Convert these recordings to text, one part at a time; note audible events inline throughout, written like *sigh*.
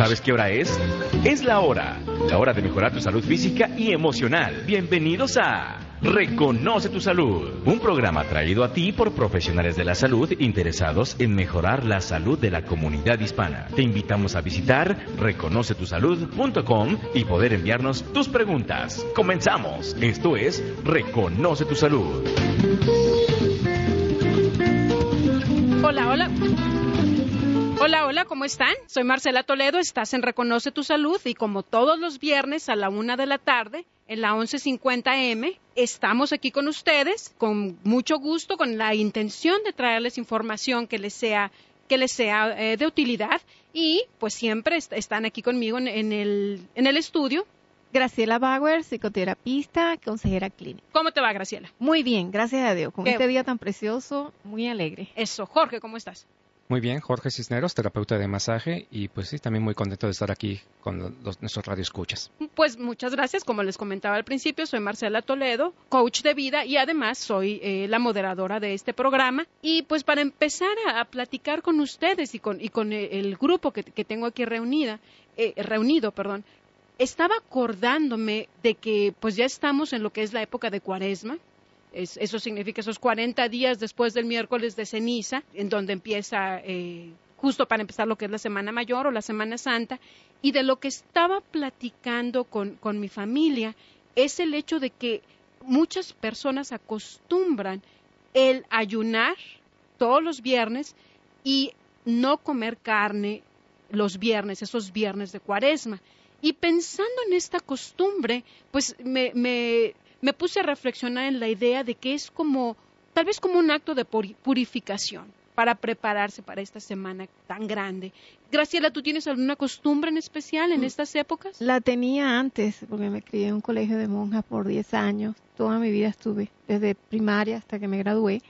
¿Sabes qué hora es? Es la hora. La hora de mejorar tu salud física y emocional. Bienvenidos a Reconoce tu Salud, un programa traído a ti por profesionales de la salud interesados en mejorar la salud de la comunidad hispana. Te invitamos a visitar reconocetusalud.com y poder enviarnos tus preguntas. Comenzamos. Esto es Reconoce tu Salud. Hola, hola. Hola, hola, ¿cómo están? Soy Marcela Toledo, estás en Reconoce tu Salud y como todos los viernes a la una de la tarde, en la 1150M, estamos aquí con ustedes con mucho gusto, con la intención de traerles información que les sea, que les sea eh, de utilidad y pues siempre est están aquí conmigo en, en, el, en el estudio. Graciela Bauer, psicoterapista, consejera clínica. ¿Cómo te va, Graciela? Muy bien, gracias a Dios. Con Qué- este día tan precioso, muy alegre. Eso, Jorge, ¿cómo estás? Muy bien, Jorge Cisneros, terapeuta de masaje y pues sí, también muy contento de estar aquí con los, nuestros radioescuchas. Pues muchas gracias. Como les comentaba al principio, soy Marcela Toledo, coach de vida y además soy eh, la moderadora de este programa. Y pues para empezar a, platicar con ustedes y con, y con el, el grupo que, que tengo aquí reunida, eh, reunido, perdón, estaba acordándome de que pues ya estamos en lo que es la época de cuaresma. Es- eso significa esos 40 días después del miércoles de ceniza, en donde empieza eh, justo para empezar lo que es la Semana Mayor o la Semana Santa. Y de lo que estaba platicando con, con mi familia es el hecho de que muchas personas acostumbran el ayunar todos los viernes y no comer carne los viernes, esos viernes de cuaresma. Y pensando en esta costumbre, pues me, me, me puse a reflexionar en la idea de que es como, tal vez como un acto de puri- purificación para prepararse para esta semana tan grande. Graciela, ¿tú tienes alguna costumbre en especial en estas épocas? La tenía antes, porque me crié en un colegio de monjas por 10 años. Toda mi vida estuve, desde primaria hasta que me gradué,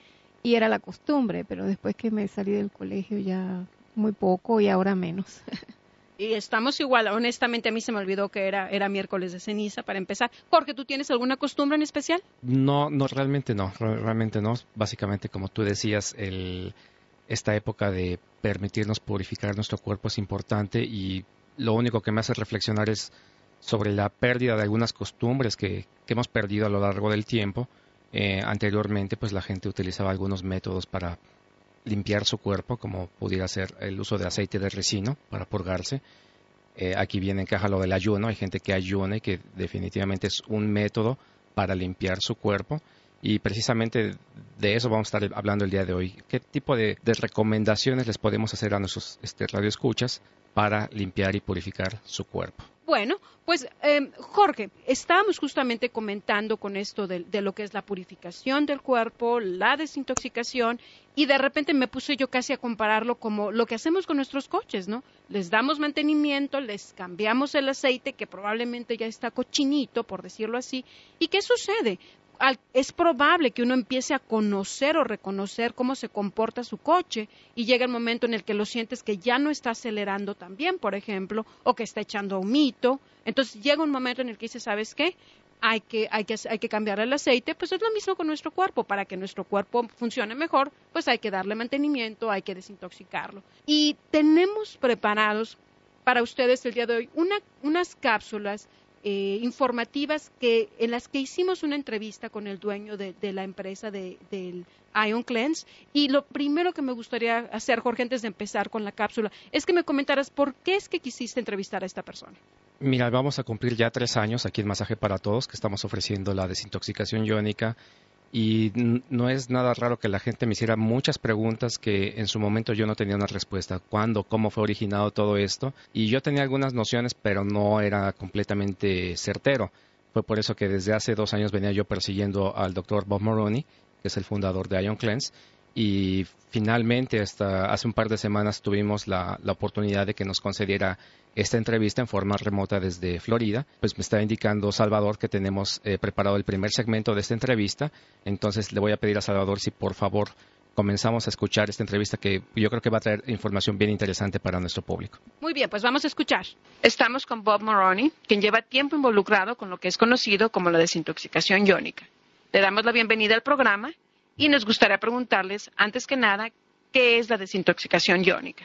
y era la costumbre, pero después que me salí del colegio ya muy poco y ahora menos. *laughs* Y estamos igual, honestamente a mí se me olvidó que era, era miércoles de ceniza para empezar. Jorge, ¿tú tienes alguna costumbre en especial? No, no, realmente no, re- realmente no. Básicamente, como tú decías, el, esta época de permitirnos purificar nuestro cuerpo es importante y lo único que me hace reflexionar es sobre la pérdida de algunas costumbres que, que hemos perdido a lo largo del tiempo. Eh, anteriormente, pues la gente utilizaba algunos métodos para limpiar su cuerpo, como pudiera ser el uso de aceite de resino para purgarse. Eh, aquí viene en caja lo del ayuno. Hay gente que ayuna y que definitivamente es un método para limpiar su cuerpo. Y precisamente de eso vamos a estar hablando el día de hoy. ¿Qué tipo de, recomendaciones les podemos hacer a nuestros este, radioescuchas para limpiar y purificar su cuerpo? Bueno, pues eh, Jorge, estábamos justamente comentando con esto de, de lo que es la purificación del cuerpo, la desintoxicación, y de repente me puse yo casi a compararlo como lo que hacemos con nuestros coches, ¿no? Les damos mantenimiento, les cambiamos el aceite que probablemente ya está cochinito, por decirlo así, ¿y qué sucede? Es probable que uno empiece a conocer o reconocer cómo se comporta su coche y llega el momento en el que lo sientes que ya no está acelerando tan bien, por ejemplo, o que está echando humito. Entonces llega un momento en el que dices, ¿sabes qué? Hay que, hay, que, hay que cambiar el aceite, pues es lo mismo con nuestro cuerpo. Para que nuestro cuerpo funcione mejor, pues hay que darle mantenimiento, hay que desintoxicarlo. Y tenemos preparados para ustedes el día de hoy una, unas cápsulas eh, informativas que en las que hicimos una entrevista con el dueño de, de la empresa de, del Ion Cleanse y lo primero que me gustaría hacer Jorge antes de empezar con la cápsula es que me comentaras por qué es que quisiste entrevistar a esta persona Mira, vamos a cumplir ya tres años aquí en Masaje para Todos, que estamos ofreciendo la desintoxicación iónica. Y no es nada raro que la gente me hiciera muchas preguntas que en su momento yo no tenía una respuesta. ¿Cuándo? ¿Cómo fue originado todo esto? Y yo tenía algunas nociones, pero no era completamente certero. Fue por eso que desde hace dos años venía yo persiguiendo al doctor Bob Moroney, que es el fundador de Ion Cleanse, y finalmente hasta hace un par de semanas tuvimos la, oportunidad de que nos concediera esta entrevista en forma remota desde Florida. Pues me está indicando Salvador que tenemos eh, preparado el primer segmento de esta entrevista, entonces le voy a pedir a Salvador si por favor comenzamos a escuchar esta entrevista que yo creo que va a traer información bien interesante para nuestro público. Muy bien, pues vamos a escuchar. Estamos con Bob Moroney, quien lleva tiempo involucrado con lo que es conocido como la desintoxicación iónica. Le damos la bienvenida al programa y nos gustaría preguntarles, antes que nada, ¿qué es la desintoxicación iónica?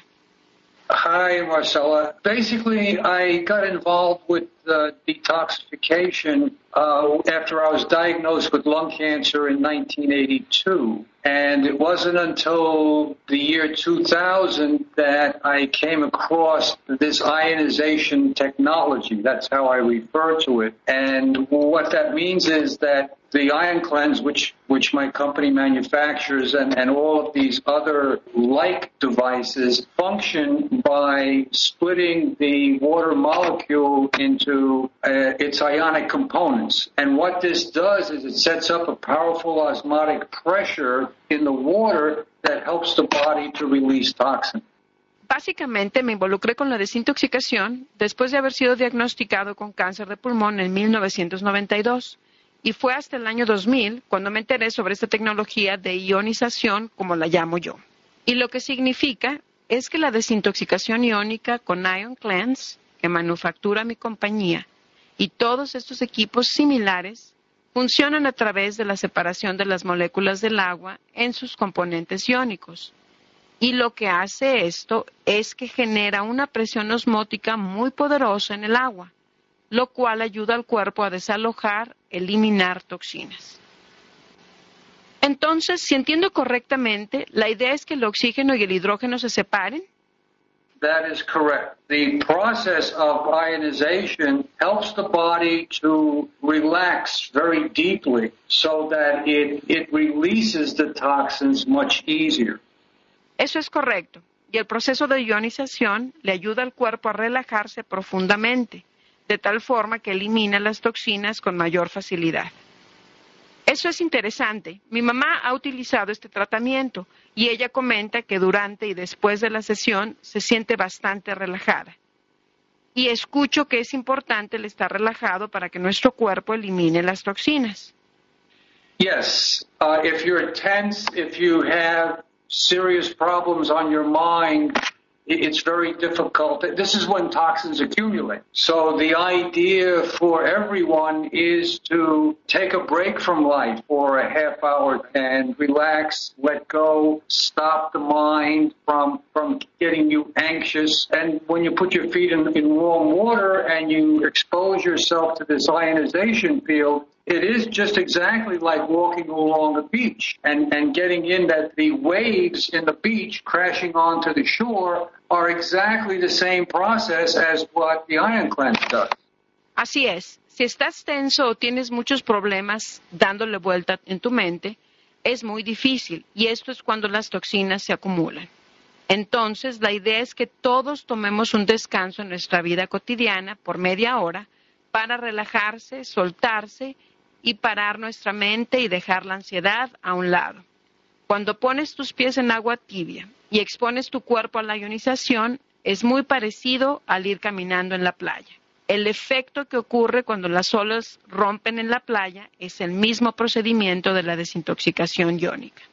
Hi, Marcella. Basically, I got involved with detoxification uh, after I was diagnosed with lung cancer in 1982. And it wasn't until the year 2000 that I came across this ionization technology. That's how I refer to it. And what that means is that the ion cleanse, which which my company manufactures, and, and all of these other like devices function by splitting the water molecule into uh, its ionic components. And what this does is it sets up a powerful osmotic pressure in the water that helps the body to release toxin. Básicamente me involucré con la desintoxicación después de haber sido diagnosticado con cáncer de pulmón en 1992 y fue hasta el año 2000 cuando me enteré sobre esta tecnología de ionización, como la llamo yo. Y lo que significa es que la desintoxicación iónica con Ion Cleanse, que manufactura mi compañía, y todos estos equipos similares funcionan a través de la separación de las moléculas del agua en sus componentes iónicos. Y lo que hace esto es que genera una presión osmótica muy poderosa en el agua lo cual ayuda al cuerpo a desalojar, eliminar toxinas. Entonces, si entiendo correctamente, la idea es que el oxígeno y el hidrógeno se separen. That is correct. The process of ionization helps the body to relax very deeply so that it, it releases the toxins much easier. Eso es correcto. Y el proceso de ionización le ayuda al cuerpo a relajarse profundamente de tal forma que elimina las toxinas con mayor facilidad. Eso es interesante. Mi mamá ha utilizado este tratamiento y ella comenta que durante y después de la sesión se siente bastante relajada. Y escucho que es importante el estar relajado para que nuestro cuerpo elimine las toxinas. Yes, uh, if you're tense, if you have serious problems on your mind, it's very difficult. This is when toxins accumulate. So the idea for everyone is to take a break from life for a half hour and relax, let go, stop the mind from, from getting you anxious. And when you put your feet in, in warm water and you expose yourself to this ionization field, it is just exactly like walking along the beach and, and getting in that the waves in the beach crashing onto the shore are exactly the same process as what the ion cleanse does. Así es. Si estás tenso o tienes muchos problemas dándole vuelta en tu mente, es muy difícil y esto es cuando las toxinas se acumulan. Entonces, la idea es que todos tomemos un descanso en nuestra vida cotidiana por media hora para relajarse, soltarse y parar nuestra mente y dejar la ansiedad a un lado. Cuando pones tus pies en agua tibia y expones tu cuerpo a la ionización, es muy parecido al ir caminando en la playa. El efecto que ocurre cuando las olas rompen en la playa es el mismo procedimiento de la desintoxicación iónica.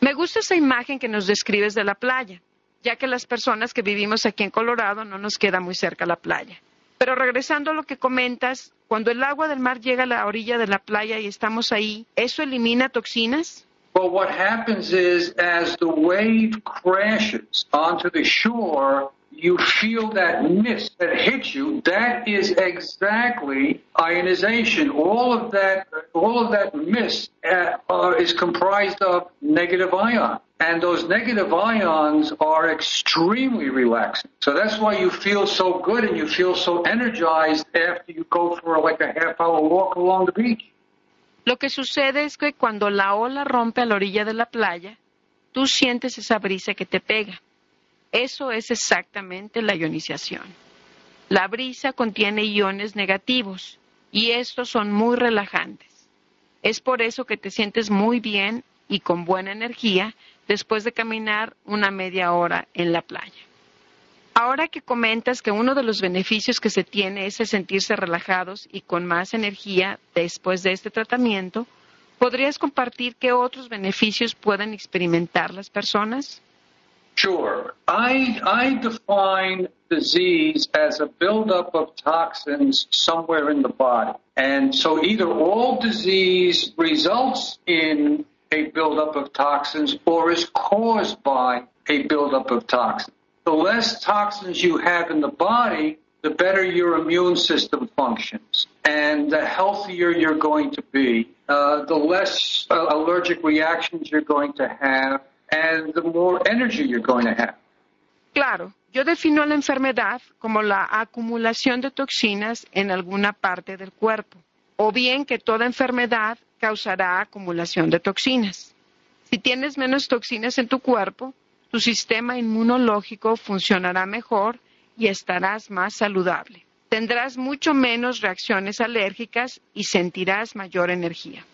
Me gusta esa imagen que nos describes de la playa, ya que las personas que vivimos aquí en Colorado no nos queda muy cerca la playa. Pero regresando a lo que comentas, cuando el agua del mar llega a la orilla de la playa y estamos ahí, ¿eso elimina toxinas? Well, what happens is as the wave crashes onto the shore, you feel that mist that hits you. That is exactly ionization. All of that, all of that mist uh, uh, is comprised of negative ion. And those negative ions are extremely relaxing. So that's why you feel so good and you feel so energized after you go for like a half hour walk along the beach. Lo que sucede es que cuando la ola rompe a la orilla de la playa, tú sientes esa brisa que te pega. Eso es exactamente la ionización. La brisa contiene iones negativos y estos son muy relajantes. Es por eso que te sientes muy bien y con buena energía después de caminar una media hora en la playa. Ahora que comentas que uno de los beneficios que se tiene es el sentirse relajados y con más energía después de este tratamiento, ¿podrías compartir qué otros beneficios pueden experimentar las personas? Sure. I, I define disease as a buildup of toxins somewhere in the body. And so either all disease results in a buildup of toxins or is caused by a buildup of toxins. the less toxins you have in the body, the better your immune system functions and the healthier you're going to be, uh, the less uh, allergic reactions you're going to have, and the more energy you're going to have. Claro, yo defino la enfermedad como la acumulación de toxinas en alguna parte del cuerpo, o bien que toda enfermedad causará acumulación de toxinas. Si tienes menos toxinas en tu cuerpo, tu sistema inmunológico funcionará mejor y estarás más saludable. Tendrás mucho menos reacciones alérgicas y sentirás mayor energía.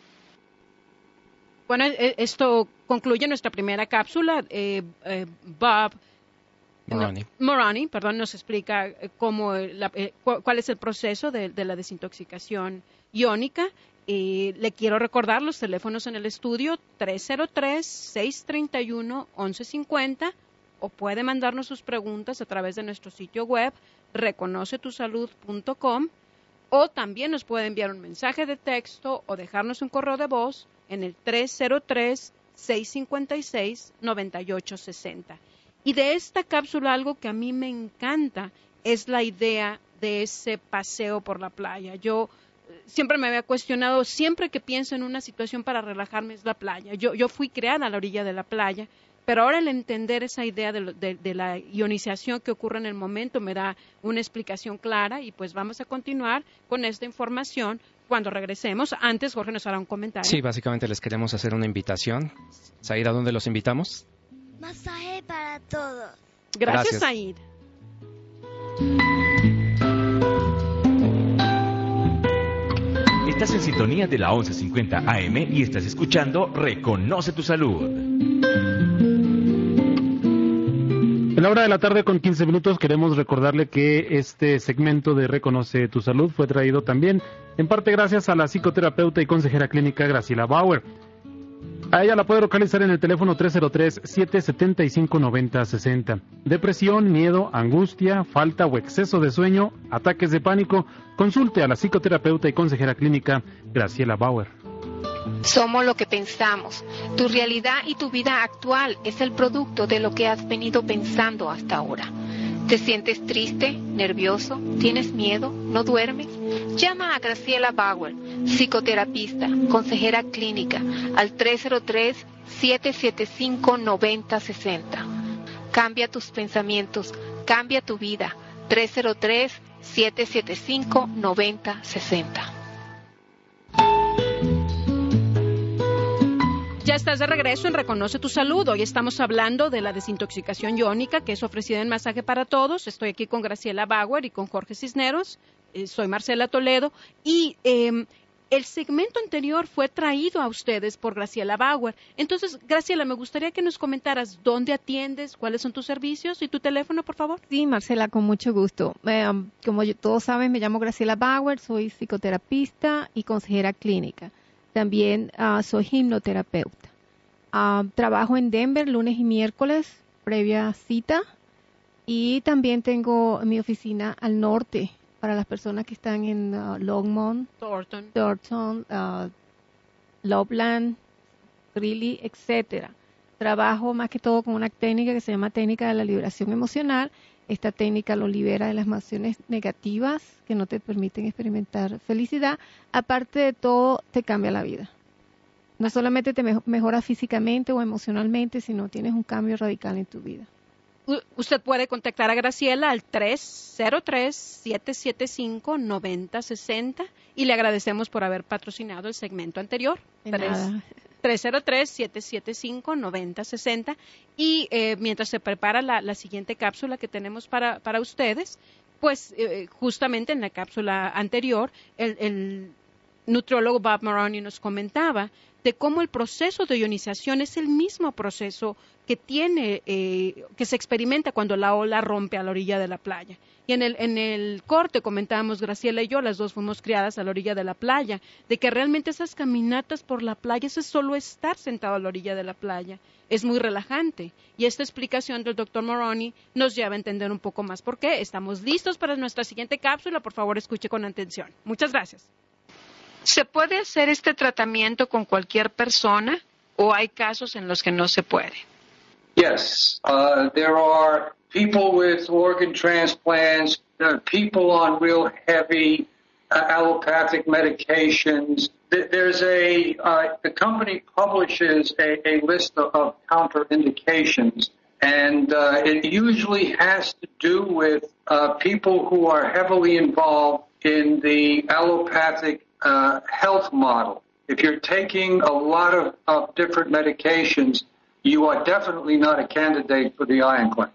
Bueno, e, esto concluye nuestra primera cápsula. Eh, eh, Bob Morani. perdón, nos explica eh, cómo cuál es el proceso de, de la desintoxicación iónica le quiero recordar los teléfonos en el estudio 303-631-1150 o puede mandarnos sus preguntas a través de nuestro sitio web reconocetusalud.com o también nos puede enviar un mensaje de texto o dejarnos un correo de voz en el 303-656-9860. Y de esta cápsula algo que a mí me encanta es la idea de ese paseo por la playa. Yo siempre me había cuestionado, siempre que pienso en una situación para relajarme es la playa. Yo, yo fui creada a la orilla de la playa, pero ahora el entender esa idea de, la ionización que ocurre en el momento me da una explicación clara y pues vamos a continuar con esta información cuando regresemos. Antes Jorge nos hará un comentario. Sí, básicamente les queremos hacer una invitación. Said, ¿a dónde los invitamos? Masaje para todos. Gracias, Gracias. Said. Estás en sintonía de la 1150 AM y estás escuchando Reconoce tu Salud. En la hora de la tarde con 15 minutos queremos recordarle que este segmento de Reconoce tu Salud fue traído también en parte gracias a la psicoterapeuta y consejera clínica Graciela Bauer. A ella la puede localizar en el teléfono 303-775-9060. Depresión, miedo, angustia, falta o exceso de sueño, ataques de pánico. Consulte a la psicoterapeuta y consejera clínica Graciela Bauer. Somos lo que pensamos. Tu realidad y tu vida actual es el producto de lo que has venido pensando hasta ahora. ¿Te sientes triste, nervioso? ¿Tienes miedo? ¿No duermes? Llama a Graciela Bauer, psicoterapista, consejera clínica, al 303-775-9060. Cambia tus pensamientos, cambia tu vida. 303-775-9060. Ya estás de regreso en Reconoce tu Salud. Hoy estamos hablando de la desintoxicación iónica que es ofrecida en Masaje para Todos. Estoy aquí con Graciela Bauer y con Jorge Cisneros. Eh, soy Marcela Toledo. Y em, el segmento anterior fue traído a ustedes por Graciela Bauer. Entonces, Graciela, me gustaría que nos comentaras dónde atiendes, cuáles son tus servicios y tu teléfono, por favor. Sí, Marcela, con mucho gusto. Em, como todos saben, me llamo Graciela Bauer, soy psicoterapista y consejera clínica. También ah, soy hipnoterapeuta. Ah, trabajo en Denver lunes y miércoles, previa cita. Y también tengo mi oficina al norte para las personas que están en uh, Longmont, Thornton, Thornton uh, Loveland, Greeley, etcétera. Trabajo más que todo con una técnica que se llama técnica de la liberación emocional esta técnica lo libera de las emociones negativas que no te permiten experimentar felicidad. Aparte de todo, te cambia la vida. No solamente te mejora físicamente o emocionalmente, sino tienes un cambio radical en tu vida. Usted puede contactar a Graciela al 303-775-9060 y le agradecemos por haber patrocinado el segmento anterior. 303-775-9060. Y eh, mientras se prepara la, siguiente cápsula que tenemos para, para ustedes, pues eh, justamente en la cápsula anterior, el, el nutriólogo Bob Maroney nos comentaba de cómo el proceso de ionización es el mismo proceso que tiene, eh, que se experimenta cuando la ola rompe a la orilla de la playa. Y en el, en el corte comentábamos, Graciela y yo, las dos fuimos criadas a la orilla de la playa, de que realmente esas caminatas por la playa, eso es solo estar sentado a la orilla de la playa, es muy relajante. Y esta explicación del doctor Moroni nos lleva a entender un poco más por qué. Estamos listos para nuestra siguiente cápsula, por favor escuche con atención. Muchas gracias. ¿Se puede hacer este tratamiento con cualquier persona o hay casos en los que no se puede? Yes, uh, there are people with organ transplants, uh, people on real heavy uh, allopathic medications. There's a uh, the company publishes a, a list of, of counterindications, and uh, it usually has to do with uh, people who are heavily involved in the allopathic uh, health model. If you're taking a lot of, of different medications, you are definitely not a candidate for the iron cleanse.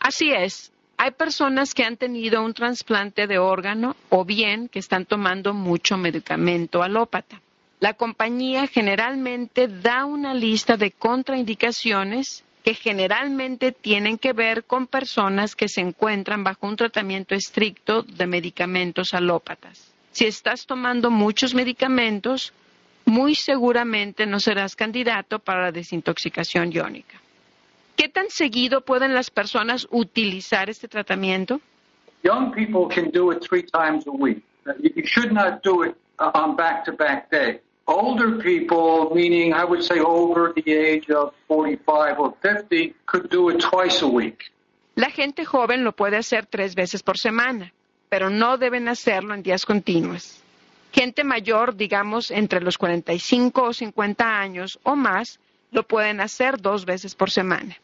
Así es. Hay personas que han tenido un trasplante de órgano o bien que están tomando mucho medicamento alópata. La compañía generalmente da una lista de contraindicaciones que generalmente tienen que ver con personas que se encuentran bajo un tratamiento estricto de medicamentos alópatas. Si estás tomando muchos medicamentos, muy seguramente no serás candidato para la desintoxicación iónica. ¿Qué tan seguido pueden las personas utilizar este tratamiento? Young people can do it three times a week. You should not do it uh, on back-to-back days. Older people, meaning I would say over the age of 45 or 50, could do it twice a week. La gente joven lo puede hacer tres veces por semana, pero no deben hacerlo en días continuos. Gente mayor, digamos entre los 45 o 50 años o más, lo pueden hacer dos veces por semana.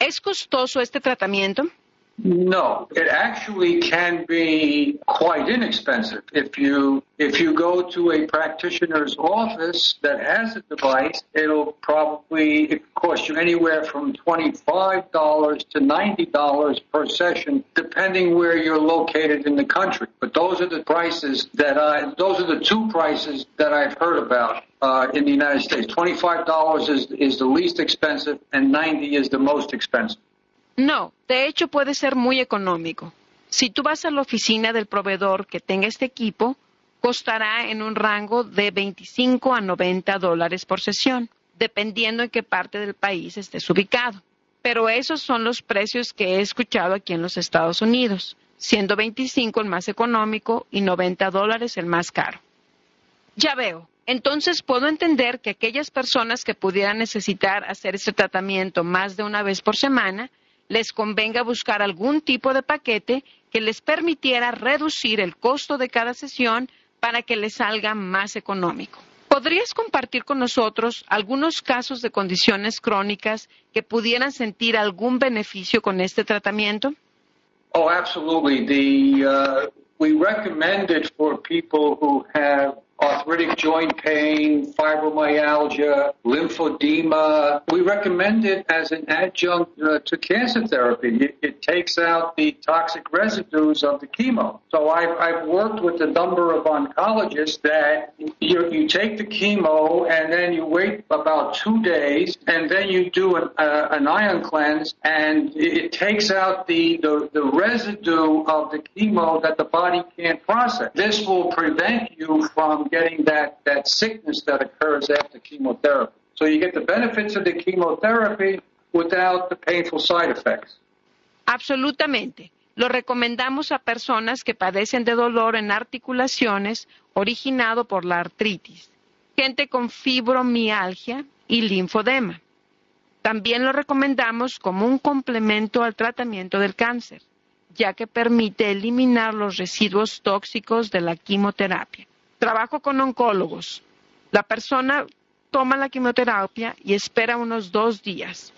¿Es costoso este tratamiento? No, it actually can be quite inexpensive. If you if you go to a practitioner's office that has a device, it'll probably cost you anywhere from twenty-five dollars to ninety dollars per session, depending where you're located in the country. But those are the prices that I those are the two prices that I've heard about uh, in the United States. Twenty-five dollars is is the least expensive, and ninety is the most expensive. No, de hecho puede ser muy económico. Si tú vas a la oficina del proveedor que tenga este equipo, costará en un rango de 25 a 90 dólares por sesión, dependiendo en qué parte del país estés ubicado. Pero esos son los precios que he escuchado aquí en los Estados Unidos, siendo 25 el más económico y 90 dólares el más caro. Ya veo. Entonces puedo entender que aquellas personas que pudieran necesitar hacer este tratamiento más de una vez por semana les convenga buscar algún tipo de paquete que les permitiera reducir el costo de cada sesión para que les salga más económico. ¿Podrías compartir con nosotros algunos casos de condiciones crónicas que pudieran sentir algún beneficio con este tratamiento? Oh, absolutely. Uh, we recommend it for people who have arthritic joint pain, fibromyalgia, lymphedema. We recommend it as an adjunct uh, to cancer therapy. It, it, takes out the toxic residues of the chemo. So I've, I've worked with a number of oncologists that you, you take the chemo and then you wait about two days and then you do an, uh, an ion cleanse and it, takes out the, the, the residue of the chemo that the body can't process. This will prevent you from getting that, that sickness that occurs after chemotherapy. So you get the benefits of the chemotherapy without the painful side effects. Absolutamente. Lo recomendamos a personas que padecen de dolor en articulaciones originado por la artritis, gente con fibromialgia y linfodema. También lo recomendamos como un complemento al tratamiento del cáncer, ya que permite eliminar los residuos tóxicos de la quimioterapia. Trabajo con oncólogos. La persona toma la quimioterapia y espera unos dos días.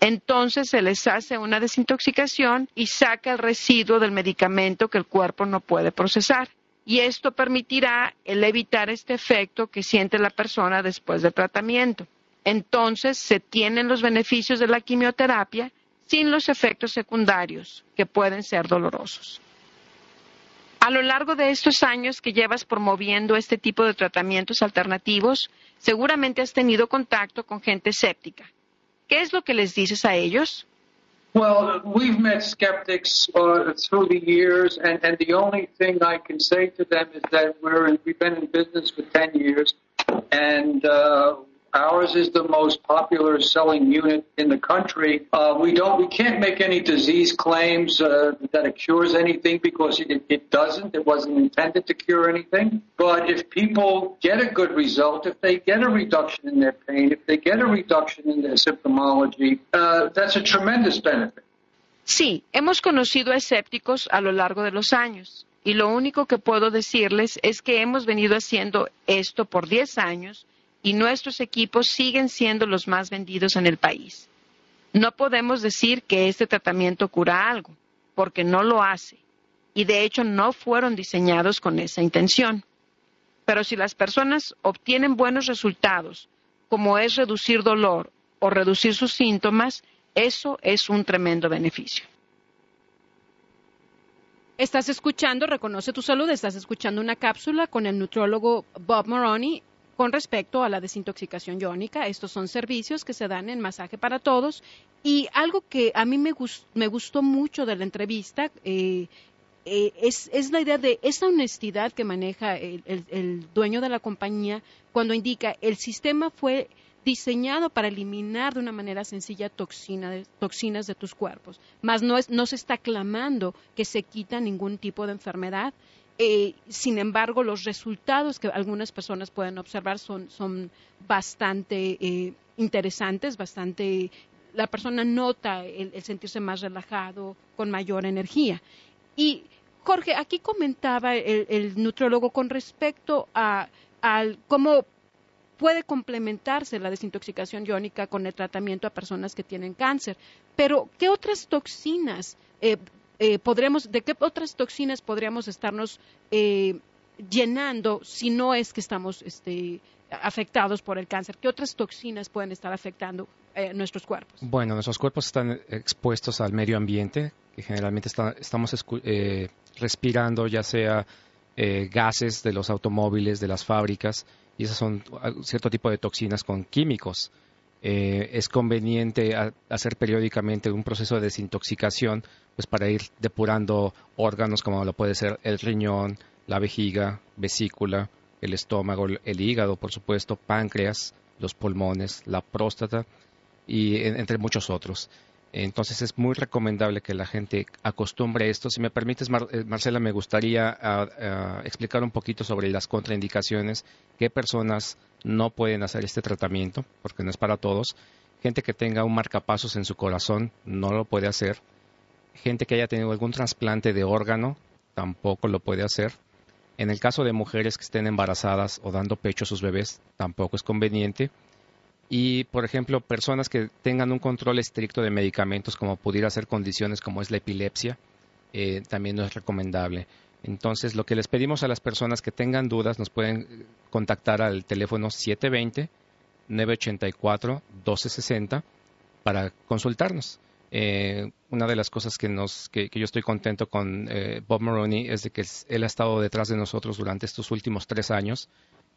Entonces se les hace una desintoxicación y saca el residuo del medicamento que el cuerpo no puede procesar. Y esto permitirá el evitar este efecto que siente la persona después del tratamiento. Entonces se tienen los beneficios de la quimioterapia sin los efectos secundarios que pueden ser dolorosos. A lo largo de estos años que llevas promoviendo este tipo de tratamientos alternativos, seguramente has tenido contacto con gente escéptica. ¿Qué es lo que les dices a ellos? Well, we've met skeptics uh, through the years, and, the only thing I can say to them is that we're we've been in business for 10 years, and uh, Ours is the most popular selling unit in the country. Uh, we don't, we can't make any disease claims uh, that it cures anything because it, it doesn't. It wasn't intended to cure anything. But if people get a good result, if they get a reduction in their pain, if they get a reduction in their symptomology, uh, that's a tremendous benefit. Sí, hemos conocido a escépticos a lo largo de los años y lo único que puedo decirles es que hemos venido haciendo esto por 10 años y nuestros equipos siguen siendo los más vendidos en el país. No podemos decir que este tratamiento cura algo, porque no lo hace y de hecho no fueron diseñados con esa intención. Pero si las personas obtienen buenos resultados, como es reducir dolor o reducir sus síntomas, eso es un tremendo beneficio. Estás escuchando Reconoce tu Salud, estás escuchando una cápsula con el nutriólogo Bob Moroney con respecto a la desintoxicación iónica. Estos son servicios que se dan en Masaje para Todos. Y algo que a mí me, gustó mucho de la entrevista eh, eh, es, la idea de esa honestidad que maneja el, dueño de la compañía cuando indica el sistema fue diseñado para eliminar de una manera sencilla toxinas de tus cuerpos, mas no, no se está clamando que se quita ningún tipo de enfermedad. Eh, sin embargo, los resultados que algunas personas pueden observar son, bastante eh, interesantes, bastante la persona nota el, sentirse más relajado, con mayor energía. Y Jorge, aquí comentaba el, el nutriólogo con respecto a, a cómo puede complementarse la desintoxicación iónica con el tratamiento a personas que tienen cáncer. Pero, ¿qué otras toxinas eh, eh, podremos, de qué otras toxinas podríamos estarnos eh, llenando si no es que estamos este, afectados por el cáncer? ¿Qué otras toxinas pueden estar afectando nuestros cuerpos? Bueno, nuestros cuerpos están expuestos al medio ambiente, que generalmente estamos respirando ya sea gases de los automóviles, de las fábricas, y esas son cierto tipo de toxinas con químicos. Eh, es conveniente hacer periódicamente un proceso de desintoxicación pues para ir depurando órganos como lo puede ser el riñón, la vejiga, vesícula, el estómago, el hígado, por supuesto, páncreas, los pulmones, la próstata y entre muchos otros. Entonces es muy recomendable que la gente acostumbre esto. Si me permites, eh, Marcela, me gustaría ah, ah, explicar un poquito sobre las contraindicaciones, qué personas no pueden hacer este tratamiento, porque no es para todos. Gente que tenga un marcapasos en su corazón no lo puede hacer. Gente que haya tenido algún trasplante de órgano tampoco lo puede hacer. En el caso de mujeres que estén embarazadas o dando pecho a sus bebés, tampoco es conveniente y, por ejemplo, personas que tengan un control estricto de medicamentos, como pudiera ser condiciones como es la epilepsia, eh, también no es recomendable. Entonces, lo que les pedimos a las personas que tengan dudas, nos pueden contactar al teléfono 720-984-1260 para consultarnos. Eh, una de las cosas que, nos, que, yo estoy contento con eh, Bob Maroney es de que él ha estado detrás de nosotros durante estos últimos tres años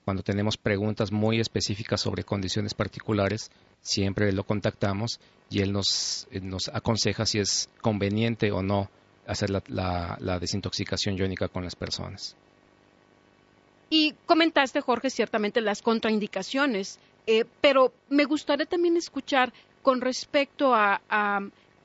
cuando tenemos preguntas muy específicas sobre condiciones particulares, siempre lo contactamos y él nos, eh, nos aconseja si es conveniente o no hacer la, desintoxicación iónica con las personas. Y comentaste, Jorge, ciertamente las contraindicaciones, eh, pero me gustaría también escuchar con respecto a,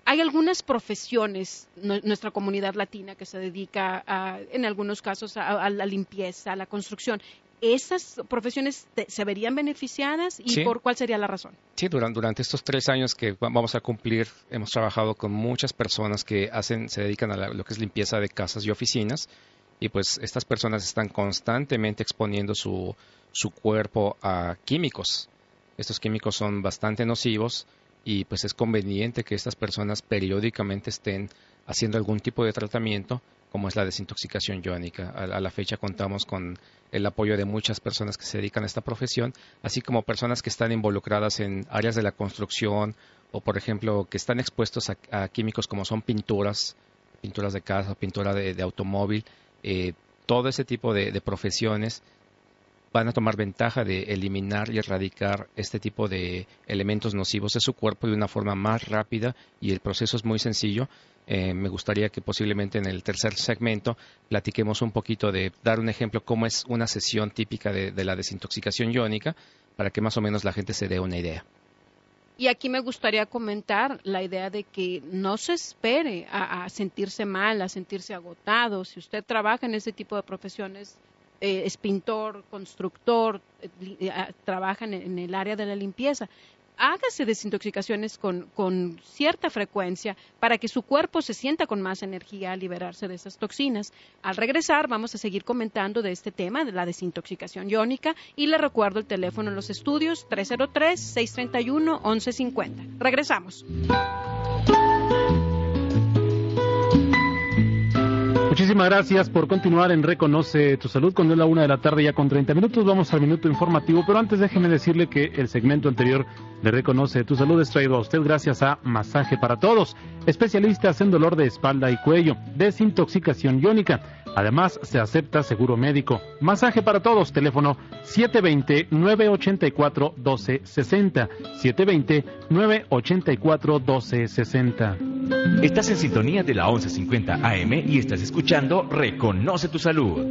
hay algunas profesiones, nuestra comunidad latina, que se dedica, en algunos casos, a, la limpieza, a la construcción, ¿esas profesiones se verían beneficiadas y por cuál sería la razón? Sí, durante, durante, estos tres años que vamos a cumplir, hemos trabajado con muchas personas que hacen, se dedican a lo que es limpieza de casas y oficinas y pues estas personas están constantemente exponiendo su, su cuerpo a químicos. Estos químicos son bastante nocivos y pues es conveniente que estas personas periódicamente estén haciendo algún tipo de tratamiento como es la desintoxicación iónica. A, la fecha contamos con el apoyo de muchas personas que se dedican a esta profesión, así como personas que están involucradas en áreas de la construcción o, por ejemplo, que están expuestos a, químicos como son pinturas, pinturas de casa, pintura de, automóvil. Eh, todo ese tipo de profesiones van a tomar ventaja de eliminar y erradicar este tipo de elementos nocivos de su cuerpo de una forma más rápida y el proceso es muy sencillo eh, me gustaría que posiblemente en el tercer segmento platiquemos un poquito de dar un ejemplo cómo es una sesión típica de, la desintoxicación iónica para que más o menos la gente se dé una idea. Y aquí me gustaría comentar la idea de que no se espere a, sentirse mal, a sentirse agotado. Si usted trabaja en ese tipo de profesiones, eh, es pintor, constructor, eh, trabaja en, el área de la limpieza, hágase desintoxicaciones con, con, cierta frecuencia para que su cuerpo se sienta con más energía al liberarse de esas toxinas. Al regresar vamos a seguir comentando de este tema de la desintoxicación iónica y le recuerdo el teléfono en los estudios 303-631-1150. Regresamos. Muchísimas gracias por continuar en Reconoce tu Salud. Cuando es la una de la tarde, ya con 30 minutos, vamos al minuto informativo. Pero antes, déjeme decirle que el segmento anterior de Reconoce tu Salud es traído a usted gracias a Masaje para Todos, especialistas en dolor de espalda y cuello, desintoxicación iónica. Además, se acepta seguro médico. Masaje para Todos, teléfono 720-984-1260. 720-984-1260. Estás en sintonía de la 1150 AM y estás escuchando Reconoce tu Salud.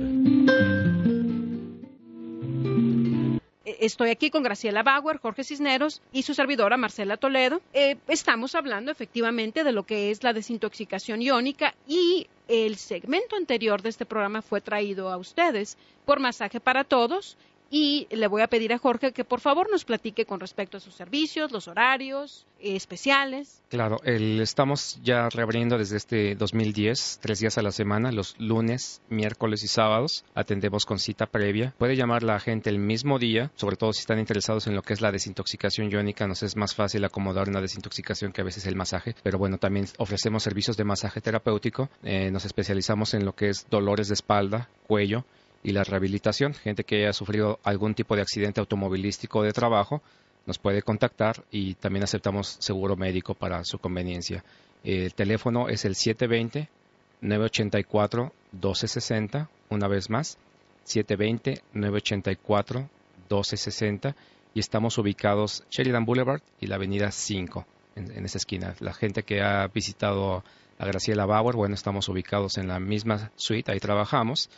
Estoy aquí con Graciela Bauer, Jorge Cisneros y su servidora Marcela Toledo. Eh, estamos hablando efectivamente de lo que es la desintoxicación iónica y el segmento anterior de este programa fue traído a ustedes por Masaje para Todos y le voy a pedir a Jorge que por favor nos platique con respecto a sus servicios, los horarios eh, especiales. Claro, el, estamos ya reabriendo desde este 2010, tres días a la semana, los lunes, miércoles y sábados. Atendemos con cita previa. Puede llamar la gente el mismo día, sobre todo si están interesados en lo que es la desintoxicación iónica. Nos es más fácil acomodar una desintoxicación que a veces el masaje, pero bueno, también ofrecemos servicios de masaje terapéutico. Eh, nos especializamos en lo que es dolores de espalda, cuello y la rehabilitación. Gente que haya sufrido algún tipo de accidente automovilístico de trabajo nos puede contactar y también aceptamos seguro médico para su conveniencia. El teléfono es el 720-984-1260, una vez más, 720-984-1260 y estamos ubicados Sheridan Boulevard y la avenida 5 en, en, esa esquina. La gente que ha visitado a Graciela Bauer, bueno, estamos ubicados en la misma suite, ahí trabajamos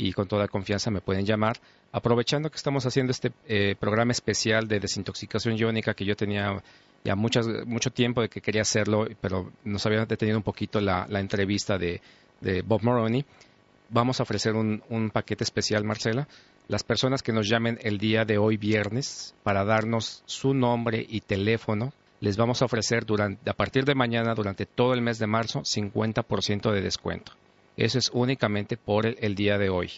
y con toda confianza me pueden llamar. Aprovechando que estamos haciendo este eh, programa especial de desintoxicación iónica que yo tenía ya muchas, mucho tiempo de que quería hacerlo, pero nos había detenido un poquito la, entrevista de, de, Bob Moroney. Vamos a ofrecer un, un paquete especial, Marcela. Las personas que nos llamen el día de hoy, viernes, para darnos su nombre y teléfono, les vamos a ofrecer durante, a partir de mañana, durante todo el mes de marzo, 50% de descuento. Eso es únicamente por el, día de hoy.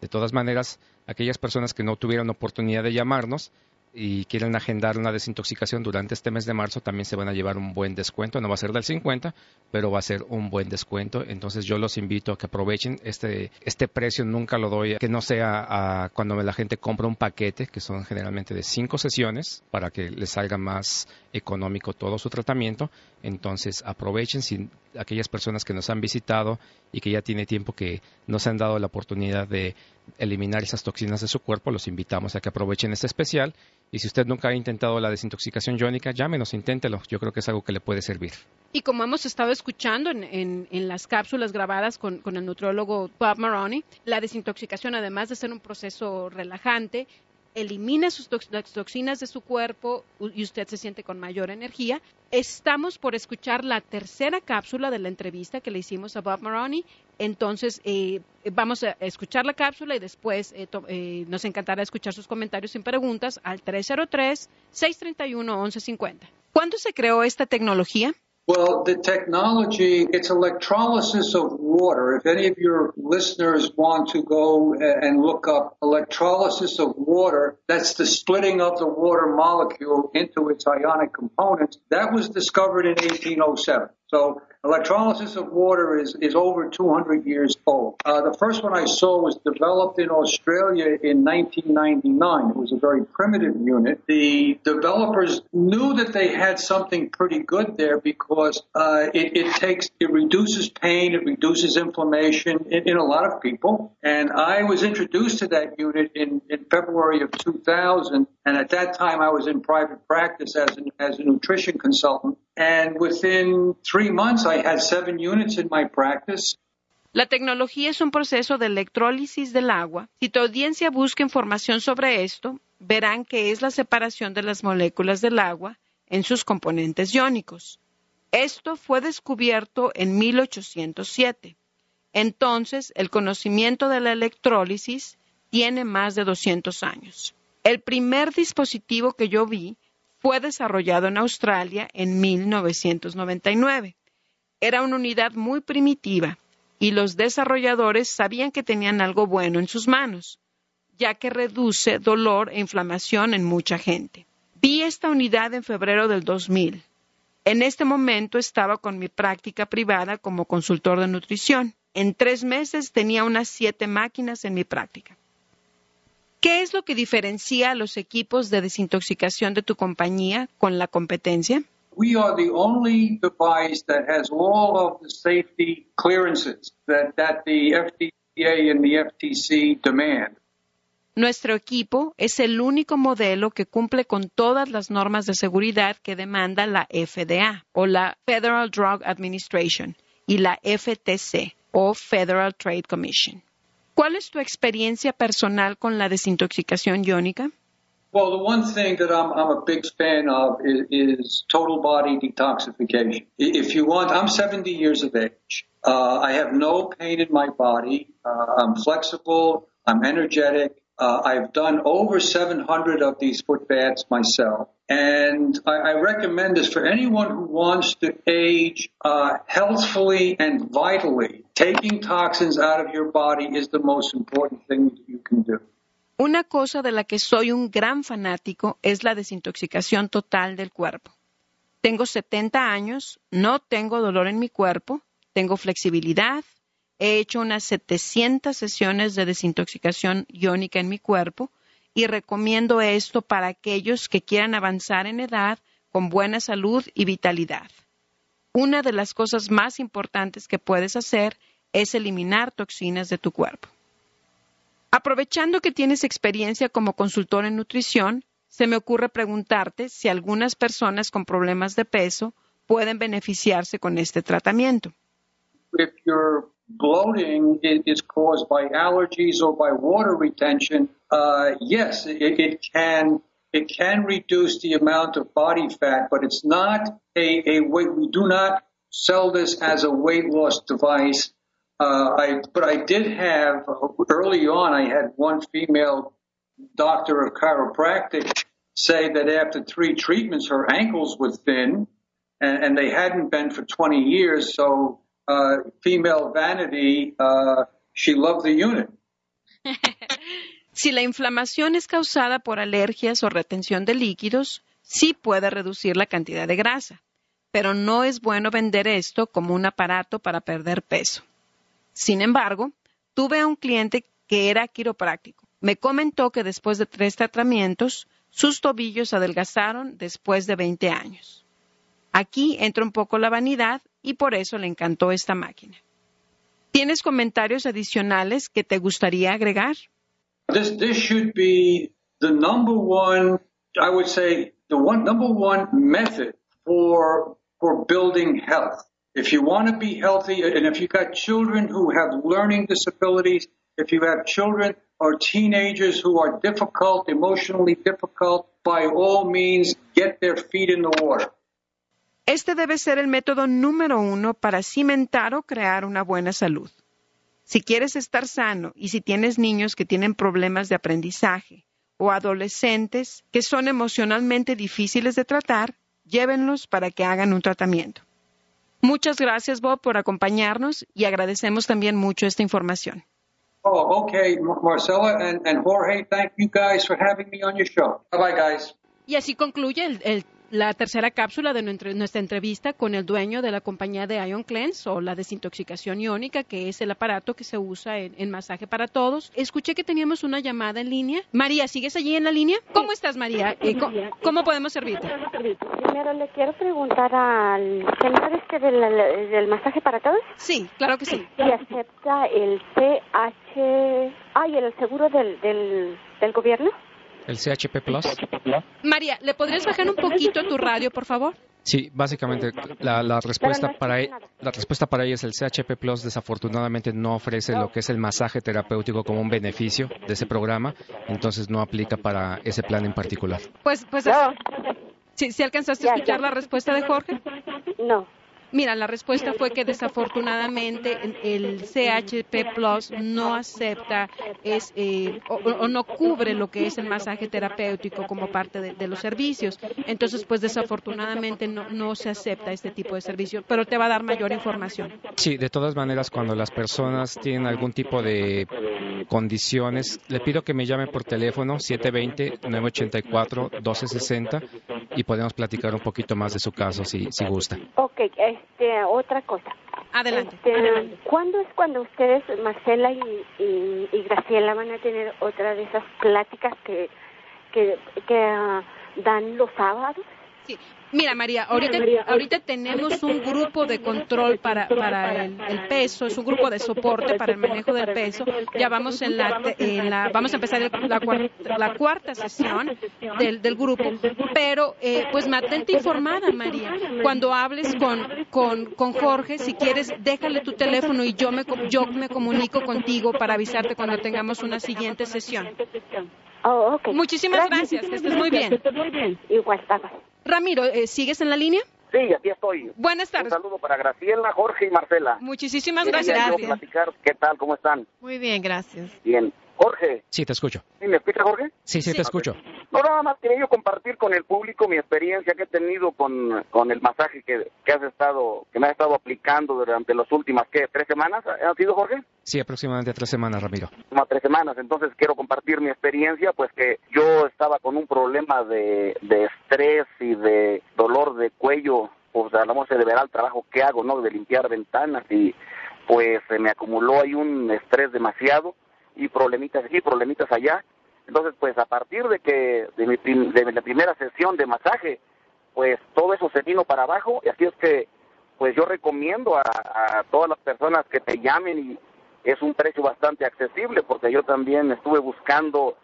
De todas maneras, aquellas personas que no tuvieron oportunidad de llamarnos y quieren agendar una desintoxicación durante este mes de marzo, también se van a llevar un buen descuento. No va a ser del 50, pero va a ser un buen descuento. Entonces yo los invito a que aprovechen este, este precio. Nunca lo doy, que no sea a, cuando la gente compra un paquete, que son generalmente de cinco sesiones, para que les salga más económico todo su tratamiento. Entonces aprovechen si aquellas personas que nos han visitado y que ya tiene tiempo que nos han dado la oportunidad de eliminar esas toxinas de su cuerpo, los invitamos a que aprovechen este especial. Y si usted nunca ha intentado la desintoxicación iónica, llámenos, inténtelo. Yo creo que es algo que le puede servir. Y como hemos estado escuchando en, en, las cápsulas grabadas con, con, el nutriólogo Bob Maroney, la desintoxicación, además de ser un proceso relajante, elimina sus toxinas de su cuerpo y usted se siente con mayor energía. Estamos por escuchar la tercera cápsula de la entrevista que le hicimos a Bob Maroney. Entonces, eh, vamos a escuchar la cápsula y después eh, eh, nos encantará escuchar sus comentarios sin preguntas al 303-631-1150. ¿Cuándo se creó esta tecnología? Well, the technology, it's electrolysis of water. If any of your listeners want to go uh, and look up electrolysis of water, that's the splitting of the water molecule into its ionic components. That was discovered in 1807. So electrolysis of water is, is over 200 years old. Uh, the first one I saw was developed in Australia in 1999. It was a very primitive unit. The developers knew that they had something pretty good there because uh, it, it takes, it reduces pain, it reduces inflammation in, in a lot of people. And I was introduced to that unit in, in February of 2000. And at that time, I was in private practice as, an, as a nutrition consultant. And within three months, I had seven units in my practice. La tecnología es un proceso de electrólisis del agua. Si tu audiencia busca información sobre esto, verán que es la separación de las moléculas del agua en sus componentes iónicos. Esto fue descubierto en 1807. Entonces, el conocimiento de la electrólisis tiene más de 200 años. El primer dispositivo que yo vi fue desarrollado en Australia en 1999. Era una unidad muy primitiva y los desarrolladores sabían que tenían algo bueno en sus manos, ya que reduce dolor e inflamación en mucha gente. Vi esta unidad en febrero del 2000. En este momento estaba con mi práctica privada como consultor de nutrición. En tres meses tenía unas siete máquinas en mi práctica. ¿Qué es lo que diferencia a los equipos de desintoxicación de tu compañía con la competencia? We are the only device that has all of the safety clearances that, that the FDA and the FTC demand. Nuestro equipo es el único modelo que cumple con todas las normas de seguridad que demanda la FDA o la Federal Drug Administration y la FTC o Federal Trade Commission. ¿Cuál es tu experiencia personal con la desintoxicación iónica? Well, the one thing that I'm, I'm a big fan of is, is total body detoxification. If you want, I'm 70 years of age. Uh, I have no pain in my body. Uh, I'm flexible. I'm energetic. Uh, I've done over 700 of these foot baths myself. And I, I recommend this for anyone who wants to age uh, healthfully and vitally. Taking toxins out of your body is the most important thing you can do. Una cosa de la que soy un gran fanático es la desintoxicación total del cuerpo. Tengo 70 años, no tengo dolor en mi cuerpo, tengo flexibilidad, he hecho unas 700 sesiones de desintoxicación iónica en mi cuerpo y recomiendo esto para aquellos que quieran avanzar en edad con buena salud y vitalidad. Una de las cosas más importantes que puedes hacer es eliminar toxinas de tu cuerpo. Aprovechando que tienes experiencia como consultor en nutrición, se me ocurre preguntarte si algunas personas con problemas de peso pueden beneficiarse con este tratamiento. Bloating is caused by allergies or by water retention, uh, yes, it, it can it can reduce the amount of body fat, but it's not a, a weight. We do not sell this as a weight loss device. Uh, I, but I did have early on. I had one female doctor of chiropractic say that after three treatments, her ankles were thin, and, and they hadn't been for 20 years. So, female vanity, uh, she loved the unit. *laughs* si la inflamación es causada por alergias o retención de líquidos, sí puede reducir la cantidad de grasa, pero no es bueno vender esto como un aparato para perder peso. Sin embargo, tuve a un cliente que era quiropráctico. Me comentó que después de tres tratamientos, sus tobillos adelgazaron después de 20 años. Aquí entra un poco la vanidad y por eso le encantó esta máquina. ¿Tienes comentarios adicionales que te gustaría agregar? This this should be the number one. I would say the one number one method for for building health. If you want to be healthy, and if you've got children who have learning disabilities, if you have children or teenagers who are difficult, emotionally difficult, by all means, get their feet in the water. Este debe ser el método número uno para cimentar o crear una buena salud. Si quieres estar sano y si tienes niños que tienen problemas de aprendizaje o adolescentes que son emocionalmente difíciles de tratar, llévenlos para que hagan un tratamiento. Muchas gracias, Bob, por acompañarnos y agradecemos también mucho esta información. Oh, okay, Marcella and, and Jorge, thank you guys for having me on your show. Bye bye, guys. Y así concluye el, el la tercera cápsula de nuestra entrevista con el dueño de la compañía de Ion Cleanse o la desintoxicación iónica, que es el aparato que se usa en, masaje para todos. Escuché que teníamos una llamada en línea. María, ¿sigues allí en la línea? ¿Cómo estás, María? Eh, ¿cómo, podemos servirte? Primero le quiero preguntar al señor este del, masaje para todos. Sí, claro que sí. ¿Y acepta el CH... Ay, el seguro del, del, del gobierno? ¿El CHP Plus? María, ¿le podrías bajar un poquito tu radio, por favor? Sí, básicamente la, respuesta para e, la respuesta para ella es el CHP Plus desafortunadamente no ofrece lo que es el masaje terapéutico como un beneficio de ese programa, entonces no aplica para ese plan en particular. Pues pues ¿sí, alcanzaste a escuchar la respuesta de Jorge? No. Mira, la respuesta fue que desafortunadamente el, CHP Plus no acepta es, eh, o, no cubre lo que es el masaje terapéutico como parte de, los servicios. Entonces, pues desafortunadamente no, no se acepta este tipo de servicio, pero te va a dar mayor información. Sí, de todas maneras, cuando las personas tienen algún tipo de condiciones, le pido que me llame por teléfono 720-984-1260 y podemos platicar un poquito más de su caso si, si gusta. Ok, este, otra cosa. Adelante, este, ¿Cuándo es cuando ustedes, Marcela y, y, Graciela, van a tener otra de esas pláticas que, que, que ah, dan los sábados? Sí, Mira, María, ahorita, ahorita tenemos un grupo de control para, para el, peso, es un grupo de soporte para el manejo del peso. Ya vamos en la, en la vamos a empezar la, cuarta, la cuarta sesión del, del grupo, pero eh, pues mantente informada, María. Cuando hables con, con, con Jorge, si quieres, déjale tu teléfono y yo me, yo me comunico contigo para avisarte cuando tengamos una siguiente sesión. Oh, Muchísimas gracias, que estés muy bien. Igual, Ramiro, eh, ¿sigues en la línea? Sí, aquí estoy. Buenas tardes. Un saludo para Graciela, Jorge y Marcela. Muchísimas gracias. platicar qué tal, cómo están. Muy bien, gracias. Bien. Jorge. Sí, te escucho. ¿Sí me escucha, Jorge? Sí, sí, te escucho. No, nada más quería yo compartir con el público mi experiencia que he tenido con, con el masaje que, que has estado, que me has estado aplicando durante las últimas, ¿qué? ¿Tres semanas? ¿Ha sido, Jorge? Sí, aproximadamente tres semanas, Ramiro. Como tres semanas. Entonces quiero compartir mi experiencia, pues que yo estaba con un problema de, de estrés y de dolor de cuello, pues a la se deberá el trabajo que hago, ¿no? De limpiar ventanas y pues se me acumuló ahí un estrés demasiado y problemitas aquí, problemitas allá. Entonces, pues a partir de que de, mi, de la primera sesión de masaje, pues todo eso se vino para abajo y así es que pues yo recomiendo a, todas las personas que te llamen y es un precio bastante accesible porque yo también estuve buscando